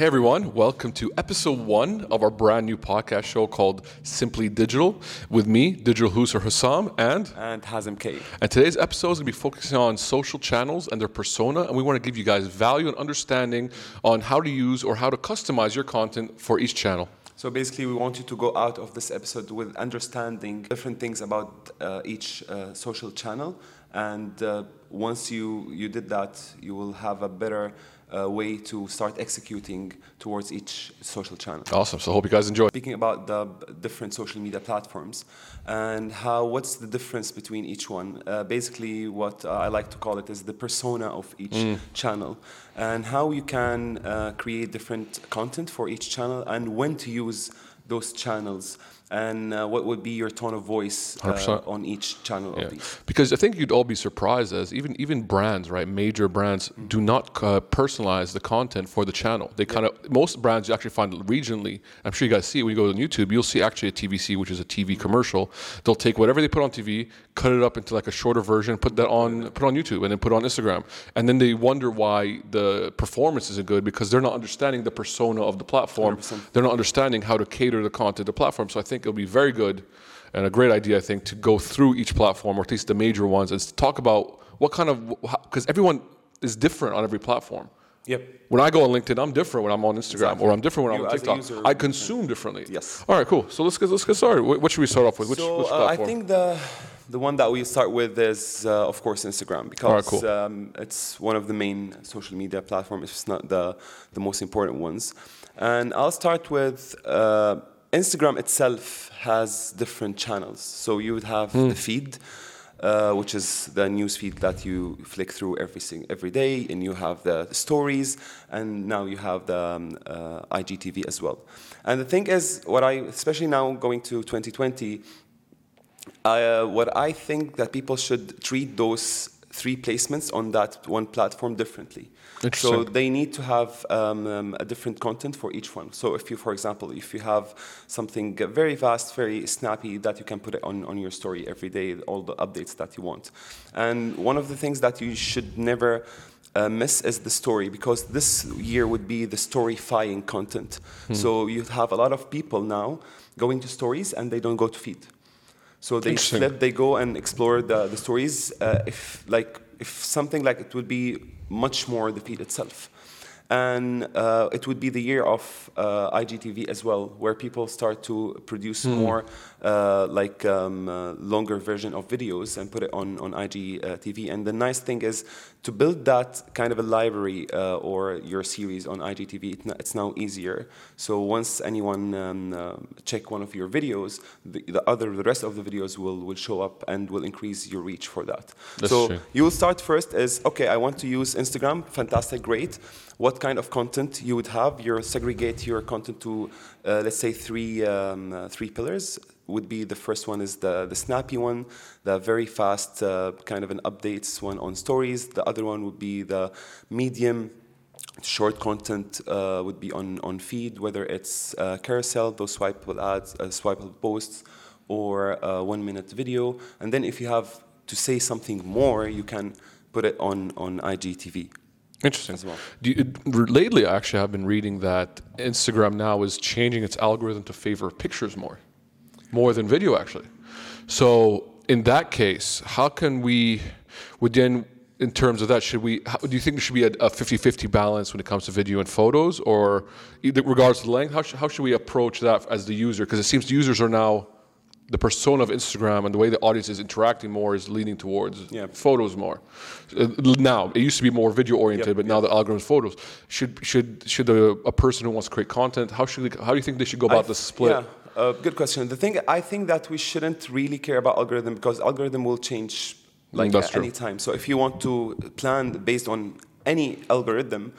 Hey everyone, welcome to episode one of our brand new podcast show called Simply Digital with me, Digital Hooser Hussam, and and Hazem K. And today's episode is going to be focusing on social channels and their persona, and we want to give you guys value and understanding on how to use or how to customize your content for each channel. So basically, we want you to go out of this episode with understanding different things about uh, each uh, social channel, and uh, once you you did that, you will have a better uh, way to start executing towards each social channel. Awesome. So I hope you guys enjoy. Speaking about the different social media platforms and how what's the difference between each one? Uh, basically, what I like to call it is the persona of each mm. channel and how you can uh, create different content for each channel and when to use those channels and uh, what would be your tone of voice uh, on each channel yeah. of these? Because I think you'd all be surprised as even even brands, right? Major brands mm-hmm. do not uh, personalize the content for the channel. They kind of most brands you actually find regionally. I'm sure you guys see it when you go on YouTube. You'll see actually a TVC, which is a TV mm-hmm. commercial. They'll take whatever they put on TV, cut it up into like a shorter version, put that on put on YouTube, and then put on Instagram. And then they wonder why the performance isn't good because they're not understanding the persona of the platform. 100%. They're not understanding how to cater the content to the platform. So I think think it'll be very good and a great idea, I think, to go through each platform, or at least the major ones, and to talk about what kind of, because everyone is different on every platform. Yep. When I go on LinkedIn, I'm different when I'm on Instagram, exactly. or I'm different when you I'm on TikTok. User, I consume differently. Yes. All right, cool. So let's get let's get started. What should we start off with? Which, so, which uh, I think the the one that we start with is, uh, of course, Instagram because right, cool. um, it's one of the main social media platforms. It's not the the most important ones, and I'll start with. Uh, Instagram itself has different channels. So you would have mm. the feed, uh, which is the news feed that you flick through every every day, and you have the stories, and now you have the um, uh, IGTV as well. And the thing is, what I especially now going to 2020, uh, what I think that people should treat those three placements on that one platform differently. So they need to have um, um, a different content for each one. So if you, for example, if you have something very vast, very snappy that you can put it on, on your story every day, all the updates that you want. And one of the things that you should never uh, miss is the story because this year would be the storyfying content. Hmm. So you have a lot of people now going to stories and they don't go to feed. So they they go and explore the, the stories. Uh, if like if something like it would be much more the feed itself. And uh, it would be the year of uh, IGTV as well, where people start to produce mm. more uh, like um, uh, longer version of videos and put it on on IGTV. And the nice thing is to build that kind of a library uh, or your series on IGTV. It's now easier. So once anyone um, uh, check one of your videos, the, the, other the rest of the videos will will show up and will increase your reach for that. That's so true. you will start first as okay, I want to use Instagram. Fantastic, great. What kind of content you would have? You segregate your content to uh, let's say three um, uh, three pillars would be the first one is the, the snappy one, the very fast uh, kind of an updates one on stories. The other one would be the medium short content uh, would be on, on feed, whether it's uh, carousel, those swipeable ads, uh, swipeable posts, or uh, one minute video. And then if you have to say something more, you can put it on, on IGTV. Interesting. As well. You, lately, actually, I've been reading that Instagram now is changing its algorithm to favor pictures more more than video actually. So in that case, how can we within in terms of that, should we? How, do you think there should be a, 50-50 balance when it comes to video and photos, or regards to length? How, sh- how should we approach that as the user? Because it seems users are now the persona of Instagram and the way the audience is interacting more is leaning towards yeah. photos more. Uh, now it used to be more video oriented, yep, but now the algorithm is photos. Should should should a, a, person who wants to create content how should they, how do you think they should go about the split? Yeah. Uh, good question. The thing I think that we shouldn't really care about algorithm because algorithm will change like at any time. So if you want to plan based on any algorithm,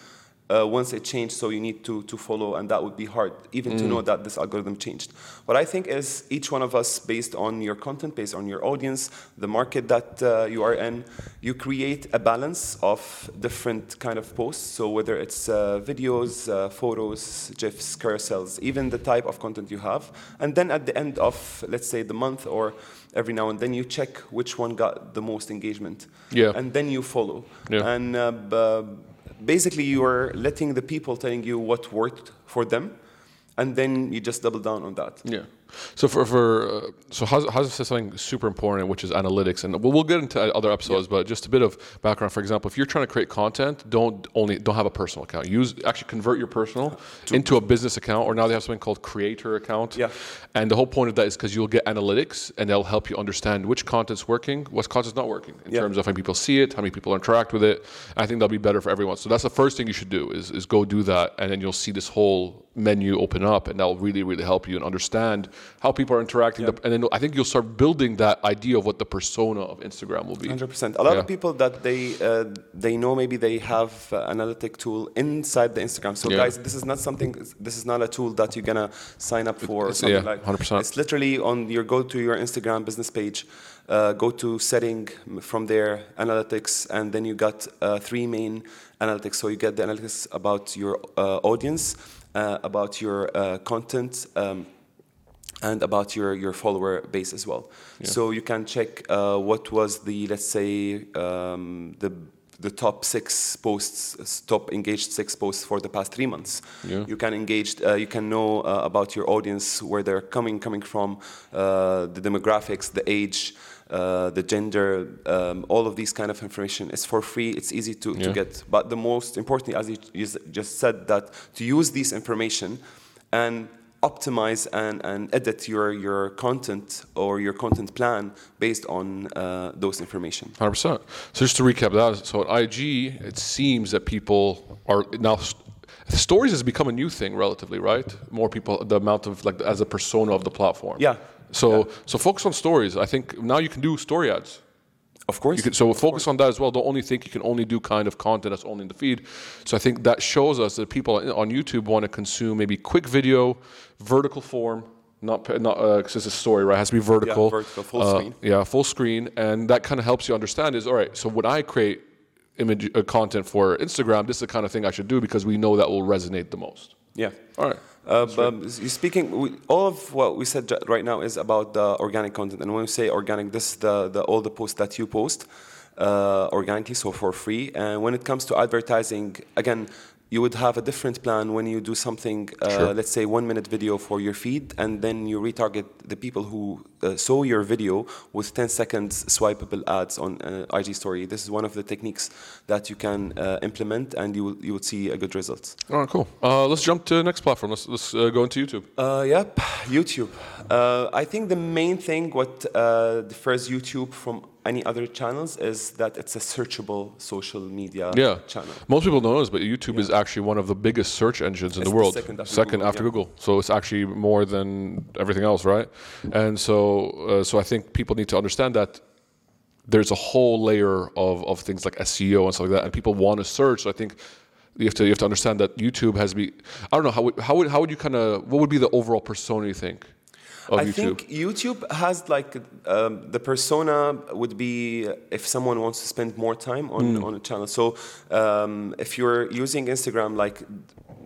uh, once it changed, so you need to, to follow, and that would be hard, even mm. to know that this algorithm changed. What I think is each one of us, based on your content, based on your audience, the market that uh, you are in, you create a balance of different kind of posts. So whether it's uh, videos, uh, photos, GIFs, carousels, even the type of content you have, and then at the end of, let's say, the month or every now and then you check which one got the most engagement, yeah, and then you follow. Yeah. And uh, basically you are letting the people telling you what worked for them, and then you just double down on that. Yeah. So for for uh, so Haz Haz says something super important, which is analytics, and we'll, we'll get into other episodes. But just a bit of background. For example, if you're trying to create content, don't only don't have a personal account. Use actually convert your personal into a business account, or now they have something called creator account. Yeah. And the whole point of that is because you'll get analytics, and they'll help you understand which content's working, what content's not working, in Yeah. terms of how many people see it, how many people interact with it. I think that'll be better for everyone. So that's the first thing you should do is is go do that, and then you'll see this whole menu open up, and that'll really really help you and understand how people are interacting. The, and then I think you'll start building that idea of what the persona of Instagram will be. Hundred percent. A lot Yeah. of people that they uh, they know maybe they have uh, analytic tool inside the Instagram. So Yeah. guys, this is not something. This is not a tool that you're gonna sign up for or It's- something yeah, like. 100%. It's literally on your go to your Instagram business page. Uh, go to setting from there analytics and then you got uh, three main analytics so you get the analytics about your uh, audience about your uh, content um, and about your, your follower base as well. So you can check uh, what was the let's say um, the the top six posts, uh, top engaged six posts for the past three months. Yeah. You can engage. Uh, you can know uh, about your audience, where they're coming coming from, uh, the demographics, the age. Uh, the gender, um, all of these kind of information is for free. It's easy to, Yeah. to get. But the most importantly, as you just said, that to use this information and optimize and, and edit your, your content or your content plan based on uh, those information. Hundred percent. So just to recap that, so at IG, it seems that people are now. Stories has become a new thing, relatively, right? More people, the amount of like as a persona of the platform. Yeah. So so focus on stories. I think now you can do story ads. Of course. You can, so focus on that as well. Don't only think you can only do kind of content that's only in the feed. So I think that shows us that people on YouTube want to consume maybe quick video, vertical form, not not because it's a story, right? It has to be vertical. vertical, full Uh, screen. Yeah, full screen, and that kind of helps you understand is all right. So when I create image uh, content for Instagram, this is the kind of thing I should do because we know that will resonate the most. yeah. All right. Uh, but you speaking, we, all of what we said right now is about the organic content. And when we say organic, this is the, the all the posts that you post uh, organically, so for free. And when it comes to advertising, again, you would have a different plan when you do something, uh, Sure. let's say one minute video for your feed, and then you retarget the people who uh, saw your video with 10 seconds swipeable ads on uh, IG story. This is one of the techniques that you can uh, implement, and you will, you would see a good result. All right, cool. Uh, let's jump to the next platform. Let's, let's uh, go into YouTube. Uh, yep, YouTube. Uh, I think the main thing what uh, differs YouTube from any other channels is that it's a searchable social media Yeah. channel. Most people don't know this, but YouTube is actually one of the biggest search engines in It's the the world. second after second Google, after yeah. Google. So it's actually more than everything else, right? And so, uh, so I think people need to understand that there's a whole layer of, of things like SEO and stuff like that, and people want to search. So I think you have to you have to understand that YouTube has to be. I don't know how would, how would how would you kind of what would be the overall persona you think of I YouTube? think YouTube has like um, the persona would be if someone wants to spend more time on, Hmm. on a channel. So um, if you're using Instagram, like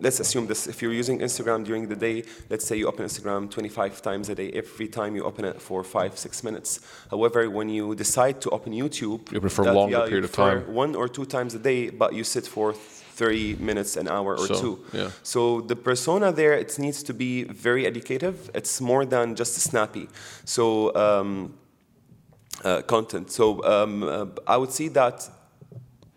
let's assume this, if you're using Instagram during the day, let's say you open Instagram 25 times a day, every time you open it for five, six minutes. However, when you decide to open YouTube, You for a longer yeah, period of time. one or two times a day, but you sit for 30 minutes, an hour or So, two. yeah. So the persona there, it needs to be very educative. It's more than just snappy. So um, uh, content. So um, uh, I would see that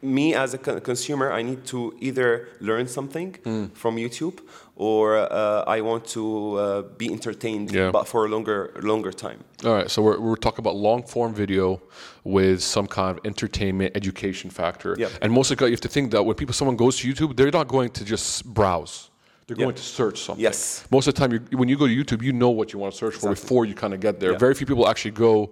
me as a con- consumer, I need to either learn something Hmm. from YouTube or uh, I want to uh, be entertained, Yeah. but for a longer longer time. All right, so we're, we're talking about long form video with some kind of entertainment education factor. Yeah. And mostly you have to think that when people someone goes to YouTube, they're not going to just browse. They're Yeah. going to search something. Yes. Most of the time, when you go to YouTube, you know what you want to search for before you kind of get there. Yeah. Very few people actually go.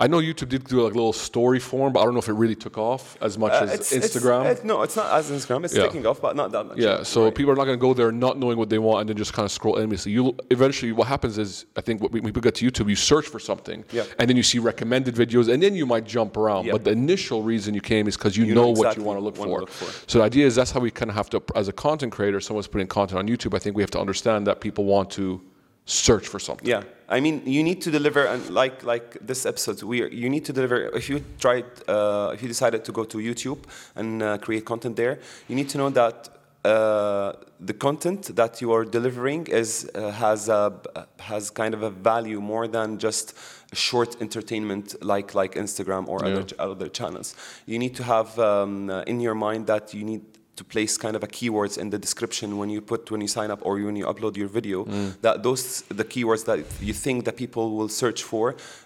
I know YouTube did do like a little story form, but I don't know if it really took off as much Uh, as Instagram. it- no, it's not as Instagram. It's Yeah. taking off, but not that much. Yeah, so Right. people are not going to go there not knowing what they want and then just kind of scroll endlessly. You eventually, what happens is, I think when people get to YouTube, you search for something, Yeah. and then you see recommended videos, and then you might jump around. Yeah. But the initial reason you came is because you, You know, know what you want to look, for. look for. So the idea is that's how we kind of have to, as a content creator, someone's putting content on YouTube. I think we have to understand that people want to search for something. Yeah, I mean, you need to deliver, and like like this episode, we are, you need to deliver. If you tried, uh, if you decided to go to YouTube and uh, create content there, you need to know that uh, the content that you are delivering is uh, has a has kind of a value more than just short entertainment like like Instagram or Yeah. other other channels. You need to have um, in your mind that you need to place kind of a keywords in the description when you put when you sign up or when you upload your video that those the keywords that you think that people will search for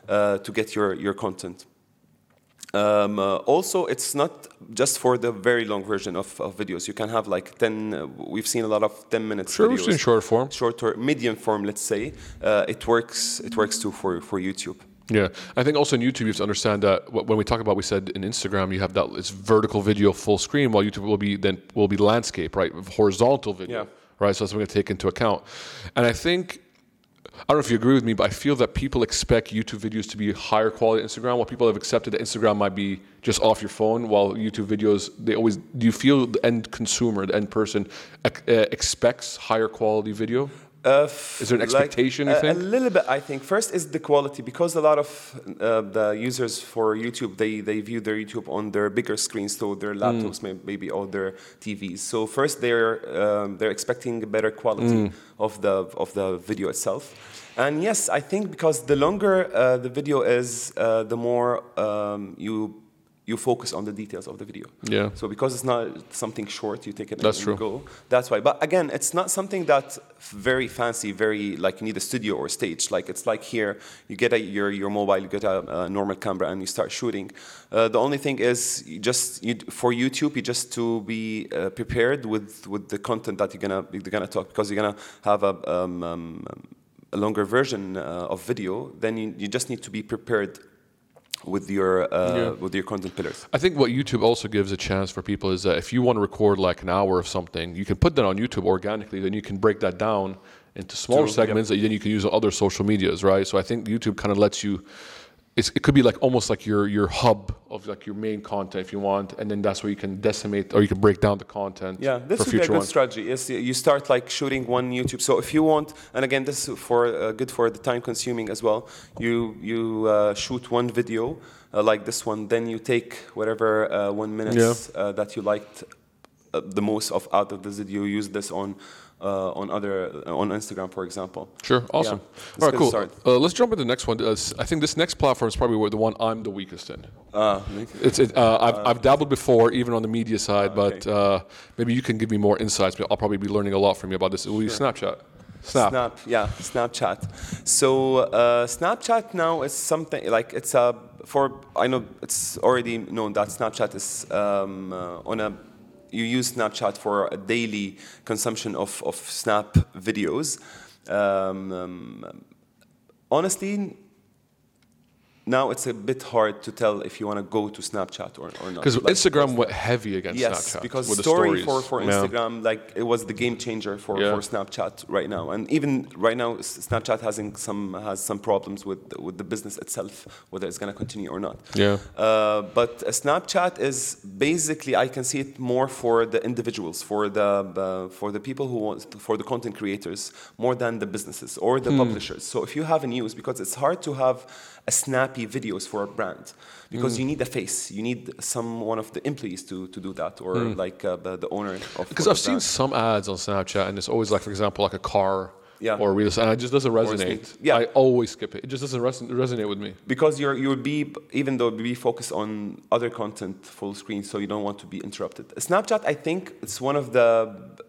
uh, to get your your content um, uh, also, it's not just for the very long version of, of videos. You can have like 10, uh, we've seen a lot of 10 minutes Sure, videos. seen short form. Short or medium form, let's say. Uh, it works It works too for, for YouTube. Yeah, I think also in YouTube you have to understand that when we talk about we said in Instagram you have that it's vertical video full screen while YouTube will be then will be landscape right? Horizontal video. Yeah. right? So that's something to take into account. And I think I don't know if you agree with me but I feel that people expect YouTube videos to be higher quality than Instagram while people have accepted that Instagram might be just off your phone while YouTube videos they always do you feel the end consumer the end person uh, expects higher quality video Uh, Is there an like, expectation, you a, think? A little bit, I think. First is the quality because a lot of uh, the users for YouTube they, they view their YouTube on their bigger screens, so their Mm. laptops, may, maybe or their TVs. So first they're um, they're expecting a better quality Mm. of the of the video itself. And yes, I think because the longer uh, the video is, uh, the more um, you you focus on the details of the video. Yeah. So because it's not something short, you take it That's and true. go. That's why. But again, it's not something that very fancy, very like you need a studio or stage. Like it's like here, you get a, your your mobile, you get a, a normal camera, and you start shooting. Uh, the only thing is, you just you, for YouTube, you just to be uh, prepared with with the content that you're gonna you're gonna talk because you're gonna have a. Um, um, a longer version uh, of video, then you, you just need to be prepared with your uh, Yeah. with your content pillars. I think what YouTube also gives a chance for people is that if you want to record like an hour of something, you can put that on YouTube organically. Then you can break that down into smaller segments that then you can use on other social medias, right? So I think YouTube kind of lets you. It's, it could be like almost like your your hub of like your main content if you want, and then that's where you can decimate or you can break down the content. Yeah, this would be a good ones. strategy. Is you start like shooting one YouTube. So if you want, and again, this is for uh, good for the time consuming as well. You you uh, shoot one video uh, like this one, then you take whatever uh, one minutes uh, that you liked uh, the most of out of this video. Use this on. Uh, on other uh, on Instagram, for example. Sure, awesome. it's All right, cool. Uh, let's jump into the next one. Uh, I think this next platform is probably where the one I'm the weakest in. Uh, It's, it, uh, I've, I've dabbled before, even on the media side, but uh, maybe you can give me more insights. I'll probably be learning a lot from you about this. Will you Snapchat? Snap. Snap, yeah, Snapchat. So uh, Snapchat now is something like it's a for I know it's already known that Snapchat is um, uh, on a you use Snapchat for a daily consumption of of Snap videos. Um, um, honestly. Now it's a bit hard to tell if you want to go to Snapchat or, or not. Because Like, Instagram went heavy against Yes, Snapchat because with the story stories. for, for Yeah. Instagram, like it was the game changer for, Yeah. for Snapchat right now, and even right now, Snapchat having some has some problems with with the business itself, whether it's going to continue or not. Yeah. Uh, but uh, Snapchat is basically I can see it more for the individuals, for the uh, for the people who want for the content creators more than the businesses or Hmm. the publishers. So if you have a news, because it's hard to have a snappy videos for a brand because Hmm. you need a face, you need some one of the employees to, to do that or like uh, the, the owner of Because. I've seen some ads on Snapchat, and it's always like, for example, like a car Yeah. or real estate, and it just doesn't resonate. yeah. I always skip it. It just doesn't res- resonate with me. because you're you will be even though be focused on other content full screen so you don't want to be interrupted snapchat i think it's one of the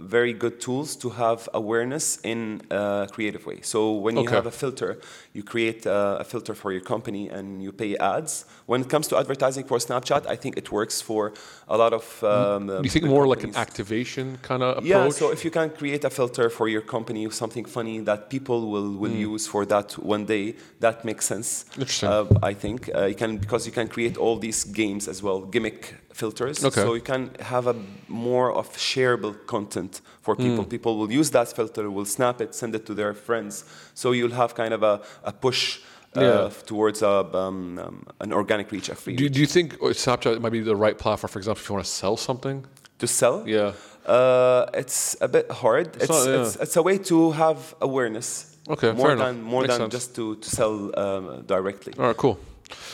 very good tools to have awareness in a creative way so when you Okay. have a filter you create uh, a filter for your company and you pay ads when it comes to advertising for snapchat i think it works for a lot of um, Do you think more like an activation kind of approach? Yeah, so if you can create a filter for your company, something funny that people will, will use for that one day, that makes sense. Interesting. Uh, I think uh, you can because you can create all these games as well, gimmick filters. Okay. So you can have a more of shareable content for people. People will use that filter, will snap it, send it to their friends. So you'll have kind of a, a push. Uh, towards a, um, um, an organic reach, a free do, reach. do you think uh, Snapchat might be the right platform, for example, if you want to sell something? to sell. Yeah. Uh, it's a bit hard. It's, not- yeah. it's, it's a way to have awareness Okay, more fair than enough. more Makes than sense. just to, to sell um, directly. All right, cool.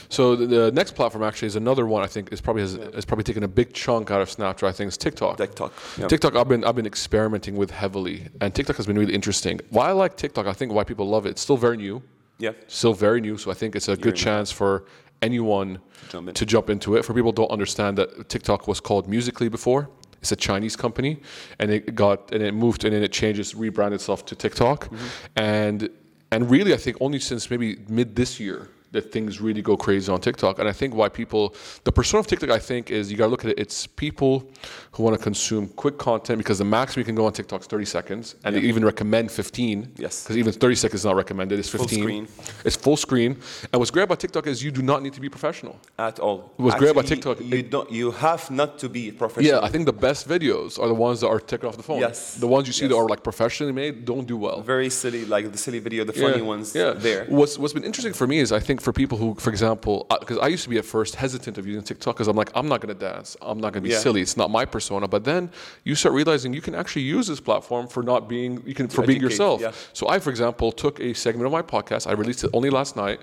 So the, the next platform actually is another one I think is probably has, is probably taken a big chunk out of Snapchat. I think is TikTok. TikTok. Yeah. TikTok, I've been I've been experimenting with heavily, and TikTok has been really interesting. Why I like TikTok, I think why people love it. It's still very new, Yeah. still very new. So I think it's a good new. chance for anyone Jump to jump into it. For people who don't understand that TikTok was called Musical.ly before. It's a Chinese company, and it got and it moved and then it changed, its rebranded itself to TikTok, Mm-hmm. and and really I think only since maybe mid this year that things really go crazy on TikTok. And I think why people, the persona of TikTok, I think is you got to look at it. It's people who want to consume quick content because the max we can go on TikTok is 30 seconds, and they even recommend 15. Yes. Because even 30 seconds is not recommended. It's 15. screen. It's full screen. And what's great about TikTok is you do not need to be professional. At all. What's great about TikTok- you don't. You have not to be professional. Yeah, I think the best videos are the ones that are taken off the phone. Yes. The ones you see that are like professionally made don't do well. Very silly, like the silly video, the funny ones. Yeah. There. What's What's been interesting for me is I think for people who, for example, because I used to be at first hesitant of using TikTok because I'm like I'm not going to dance, I'm not going to be Yeah. silly, it's not my persona. But then you start realizing you can actually use this platform for not being you can for being yourself. yeah. So I, for example, took a segment of my podcast. I released it only last night,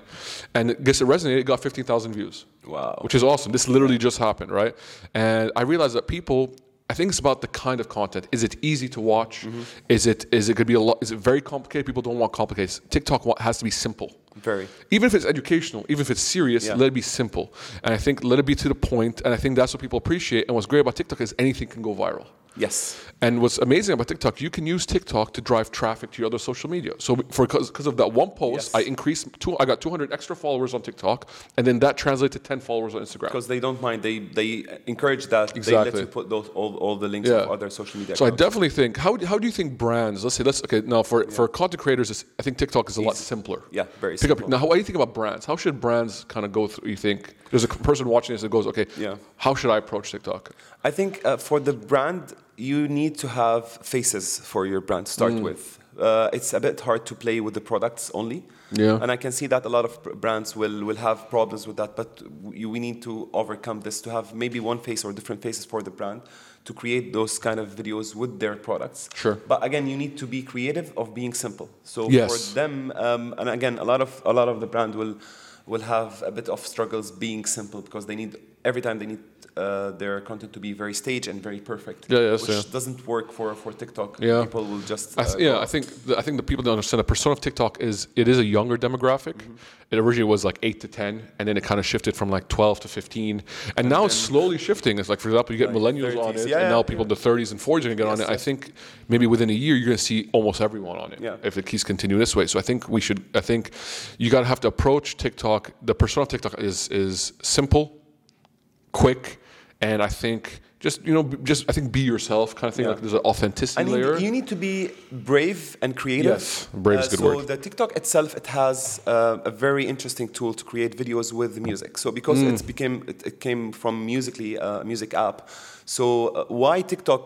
and it- guess it resonated. It got fifteen thousand views. Wow. Which is awesome. This literally just happened, right? And I realized that people. I think it's about the kind of content. Is it easy to watch? Mm-hmm. Is it is it could be a lot? Is it very complicated? People don't want complicated. TikTok has to be simple. Very. Even if it's educational, even if it's serious, Yeah. let it be simple. And I think let it be to the. And I think that's what people appreciate. And what's great about TikTok is anything can go viral. Yes. And what's amazing about TikTok, you can use TikTok to drive traffic to your other social media. So for because of that one post, Yes. I increased two, I got 200 extra followers on TikTok, and then that translated to 10 followers on Instagram. Because they don't mind. They they encourage that. Exactly. They let you put those all, all the links Yeah. of other social media. So I definitely think how, how do you think brands? Let's say let's okay now for for content creators, I think TikTok is a lot simpler. Yeah, very Pick up, simple. now, how, what do you think about brands? How should brands kind of go through? You think there's a person watching this that goes, okay, Yeah. how should I approach TikTok? I think uh, for the brand, you need to have faces for your brand to start Mm. with. Uh, it's a bit hard to play with the products only. Yeah. And I can see that a lot of brands will, will have problems with that, but we, we need to overcome this to have maybe one face or different faces for the brand to create those kind of videos with their products. Sure. But again, you need to be creative of being simple. So Yes. for them, um, and again, a lot of a lot of the brand will will have a bit of struggles being simple because they need every time they need uh, their content to be very staged and very perfect. Yeah, yes, which yeah. doesn't work for, for TikTok. Yeah. People will just I uh, th- yeah, I think the, I think the people don't understand the persona of TikTok is it is a younger demographic. Mm-hmm. It originally was like eight to ten, and then it kind of shifted from like twelve to fifteen, and now it's slowly shifting. It's like for example, you get Like millennials on it, Yeah, and now people in the thirties and forties are gonna get on Yes, it. I think maybe within a year you're gonna see almost everyone on it Yeah. if it keeps continuing this way. So I think we should. I think you gotta have to approach TikTok. The persona of TikTok is is simple, quick, and I think. Just you know, just I think be yourself kind of thing. Yeah. Like there's an authenticity I mean, layer. you need to be brave and creative. Yes, brave is a good so word. the TikTok itself, it has uh, a very interesting tool to create videos with music. So because Mm. it's became, it, it came from Musical.ly, uh, music app. So uh, why TikTok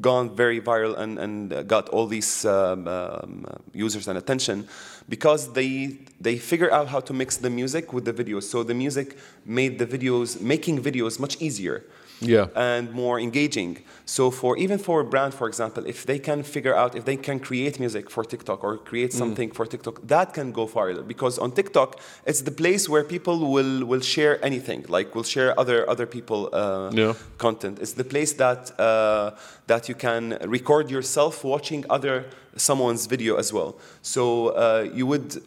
gone very viral and, and uh, got all these um, um, users and attention? Because they they figure out how to mix the music with the videos. So the music made the videos, making videos much easier Yeah. and more engaging. So for even for a brand, for example, if they can figure out if they can create music for TikTok or create Mm. something for TikTok, that can go viral because on TikTok it's the place where people will will share anything, like will share other other people uh, Yeah. content. It's the place that uh, that you can record yourself watching other someone's video as well. So uh, you would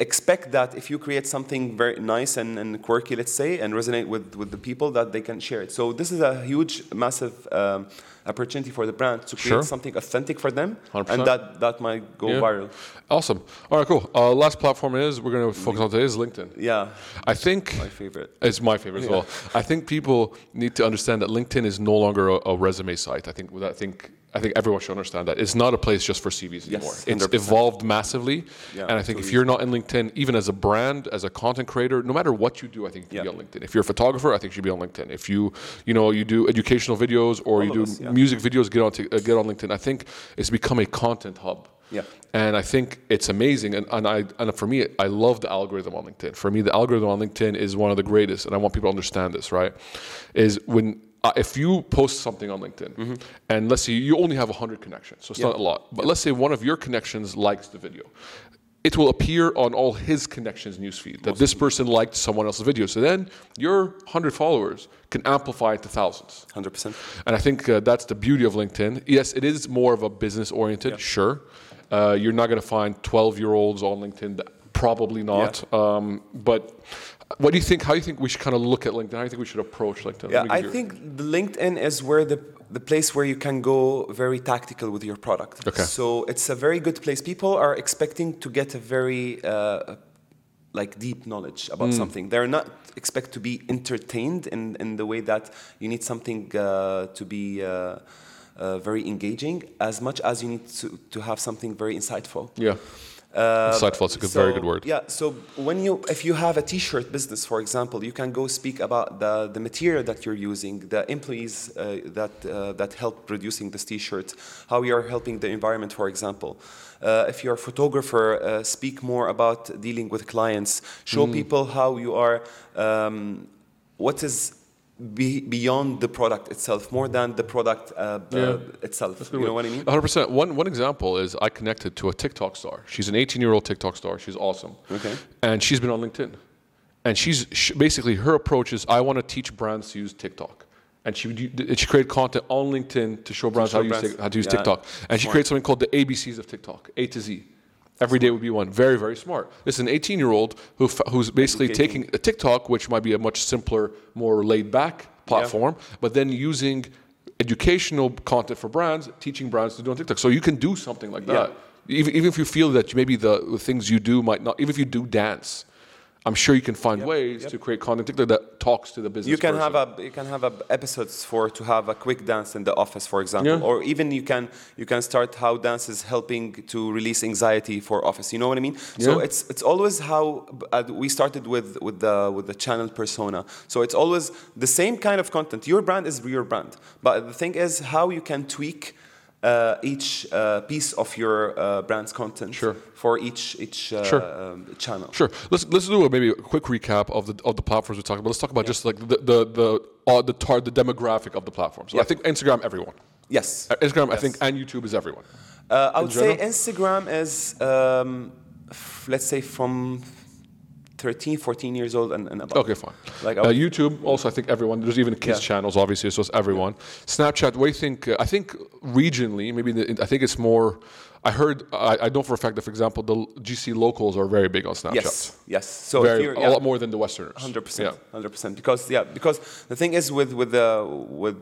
expect that if you create something very nice and, and quirky, let's say, and resonate with, with the people, that they can share it. So this is a huge, massive um, opportunity for the brand to create Sure. something authentic for them, 100%. and that, that might go Yeah. viral. Awesome. All right, cool. Uh, last platform is we're going to focus on today is LinkedIn. Yeah, I think my favorite. it's my favorite as well. I think people need to understand that LinkedIn is no longer a, a resume site. I think I think I think everyone should understand that it's not a place just for CVs anymore. It's evolved massively, Yeah, and I think if you're not in LinkedIn, even as a brand, as a content creator, no matter what you do, I think you should Yeah. be on LinkedIn. If you're a photographer, I think you should be on LinkedIn. If you you know you do educational videos or you do us, yeah. Music videos, get on to, uh, get on LinkedIn. I think it's become a content hub. Yeah. And I think it's amazing. And, and I and for me, I love the algorithm on LinkedIn. For me, the algorithm on LinkedIn is one of the greatest, and I want people to understand this, right? Is when uh, if you post something on LinkedIn, and let's say you only have 100 connections, so it's not a lot, but let's say one of your connections likes the video, it will appear on all his connections newsfeed that this person liked someone else's video. So then your 100 followers can amplify it to thousands. 100%. And I think uh, that's the beauty of LinkedIn. Yes, it is more of a business oriented, sure. Uh, you're not going to find 12 year olds on LinkedIn, probably not. Um, but what do you think? How do you think we should kind of look at LinkedIn? How do you think we should approach LinkedIn? Yeah, I give you- think LinkedIn is where the the place where you can go very tactical with your product. Okay. So it's a very good place. People are expecting to get a very uh, like deep knowledge about Hmm. something. They're not expect to be entertained in, in the way that you need something uh, to be uh, uh, very engaging as much as you need to, to have something very insightful. Yeah. Uh, Insightful, it's a good- very good word. Yeah. So when you, if you have a T-shirt business, for example, you can go speak about the, the material that you're using, the employees uh, that uh, that help producing this T-shirt, how you are helping the environment, for example. Uh, if you're a photographer, uh, speak more about dealing with clients. Show Mm. people how you are. Um, what is be, beyond the product itself, more than the product uh, Yeah. uh, itself. You know what I mean? 100%. One, one example is I connected to a TikTok star. She's an 18 year old TikTok star. She's awesome. Okay. And she's been on LinkedIn. And she's she, basically, her approach is I want to teach brands to use TikTok. And she, would she created content on LinkedIn to show brands show how, to use, how to use Yeah. TikTok. And she created something called the ABCs of TikTok, A to Z. Every day would be one. Very, very smart. This is an 18 year old who, who's basically Educating. taking a TikTok, which might be a much simpler, more laid back platform, but then using educational content for brands, teaching brands to do on TikTok. So you can do something like that. Even, even if you feel that maybe the, the things you do might not, even if you do dance, I'm sure you can find ways to create content that talks to the business. You can person. have a you can have a episodes for to have a quick dance in the office, for example, Yeah. or even you can you can start how dance is helping to release anxiety for office. You know what I mean? So it's it's always how uh, we started with with the with the channel persona. So it's always the same kind of content. Your brand is your brand, but the thing is how you can tweak. Uh, each uh, piece of your uh, brand's content Sure. for each each uh, Sure. um, channel. Sure. Let's let's do a, maybe a quick recap of the of the platforms we talked about. Let's talk about just like the the the uh, the tar- the demographic of the platforms. So I think Instagram, everyone. Yes. Uh, Instagram, I think, and YouTube is everyone. Uh, I would say? Instagram is, um, f- let's say, from 13, 14 years old and, and above. Okay, fine. Like, uh, YouTube, also, I think everyone. There's even kids Yeah. channels, obviously, so it's everyone. Snapchat, what do you think? Uh, I think regionally, maybe the, I think it's more. I heard, I, I know for a fact that, for example, the GC locals are very big on Snapchat. Yes, yes. So very, you're, a lot more than the Westerners. Hundred Yeah. percent, hundred percent. Because yeah, because the thing is with with the with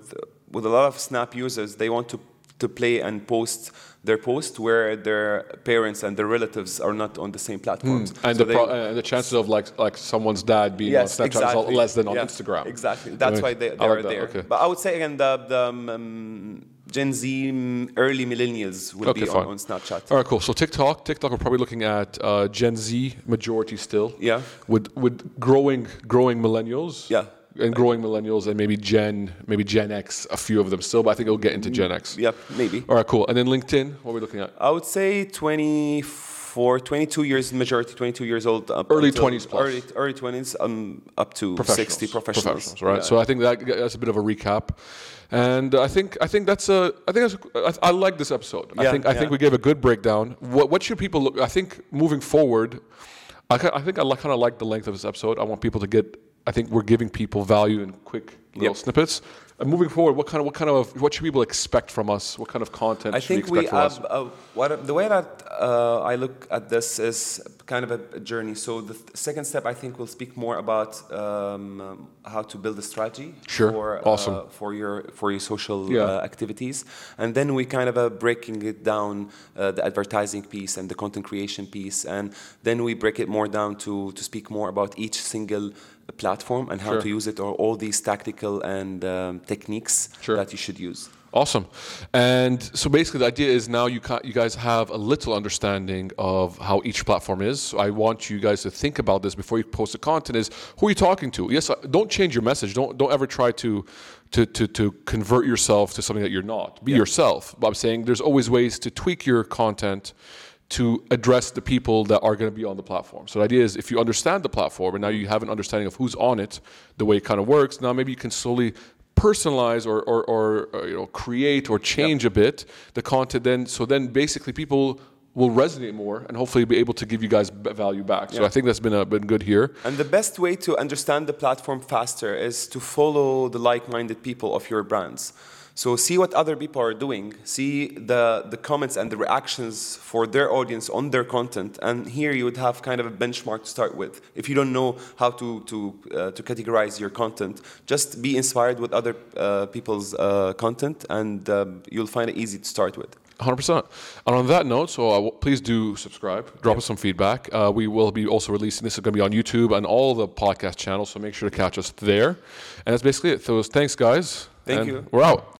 with a lot of Snap users, they want to to play and post their post where their parents and their relatives are not on the same platforms. Hmm. And So the, they- pro, uh, the chances of like like someone's dad being yes, on Snapchat is exactly. less than on Instagram. Exactly. That's why they, they like are that, there. okay. But I would say again, the, the um, Gen Z, mm, early millennials will Okay, be on, on Snapchat. All right, cool. So TikTok, TikTok, we're probably looking at uh, Gen Z majority still. Yeah. With with growing growing millennials. Yeah. And growing millennials and maybe Gen maybe Gen X, a few of them still, but I think it'll get into Gen X. Yep, maybe. All right, cool. And then LinkedIn, what are we looking at? I would say 24, 22 years, majority 22 years old. Early until 20s plus. Early, early 20s um, up to 60 professionals. right? Yeah. So I think that that's a bit of a recap, and I think I think that's a I think that's, I, I like this episode. I Yeah, think I yeah. think we gave a good breakdown. What what should people look? I think moving forward, I, I think I kind of like the length of this episode. I want people to get. I think we're giving people value in quick little Yep. snippets. And moving forward, what kind of what kind of what should people expect from us? What kind of content I should think we we expect from us? have uh, what the way that uh, I look at this is kind of a, journey. So the th- second step, I think, will speak more about um, how to build a strategy Sure. for Awesome. uh, for your for your social Yeah. uh, activities, and then we kind of uh, breaking it down uh, the advertising piece and the content creation piece, and then we break it more down to to speak more about each single platform and how Sure. to use it or all these tactical and um, techniques Sure. that you should use. Awesome. And so basically, the idea is now you, you guys have a little understanding of how each platform is. So I want you guys to think about this before you post the content is who are you talking to? Yes, uh, don't change your message. Don't, don't ever try to, to, to, to convert yourself to something that you're not. Be yourself. But I'm saying there's always ways to tweak your content to address the people that are going to be on the platform. So the idea is if you understand the platform and now you have an understanding of who's on it, the way it kind of works, now maybe you can slowly personalize or, or, or, or you know create or change a bit the content then so then basically people will resonate more and hopefully be able to give you guys value back so Yeah. i think that's been a, been good here And the best way to understand the platform faster is to follow the like-minded people of your brands. So see what other people are doing, see the, the comments and the reactions for their audience on their content, and here you would have kind of a benchmark to start with. If you don't know how to to uh, to categorize your content, just be inspired with other uh, people's uh, content, and um, you'll find it easy to start with. 100%. And on that note, so uh, w- please do subscribe, drop us some feedback. Uh, we will be also releasing this is going to be on YouTube and all the podcast channels, so make sure to catch us there. And that's basically it. So thanks, guys. Thank and you. We're out.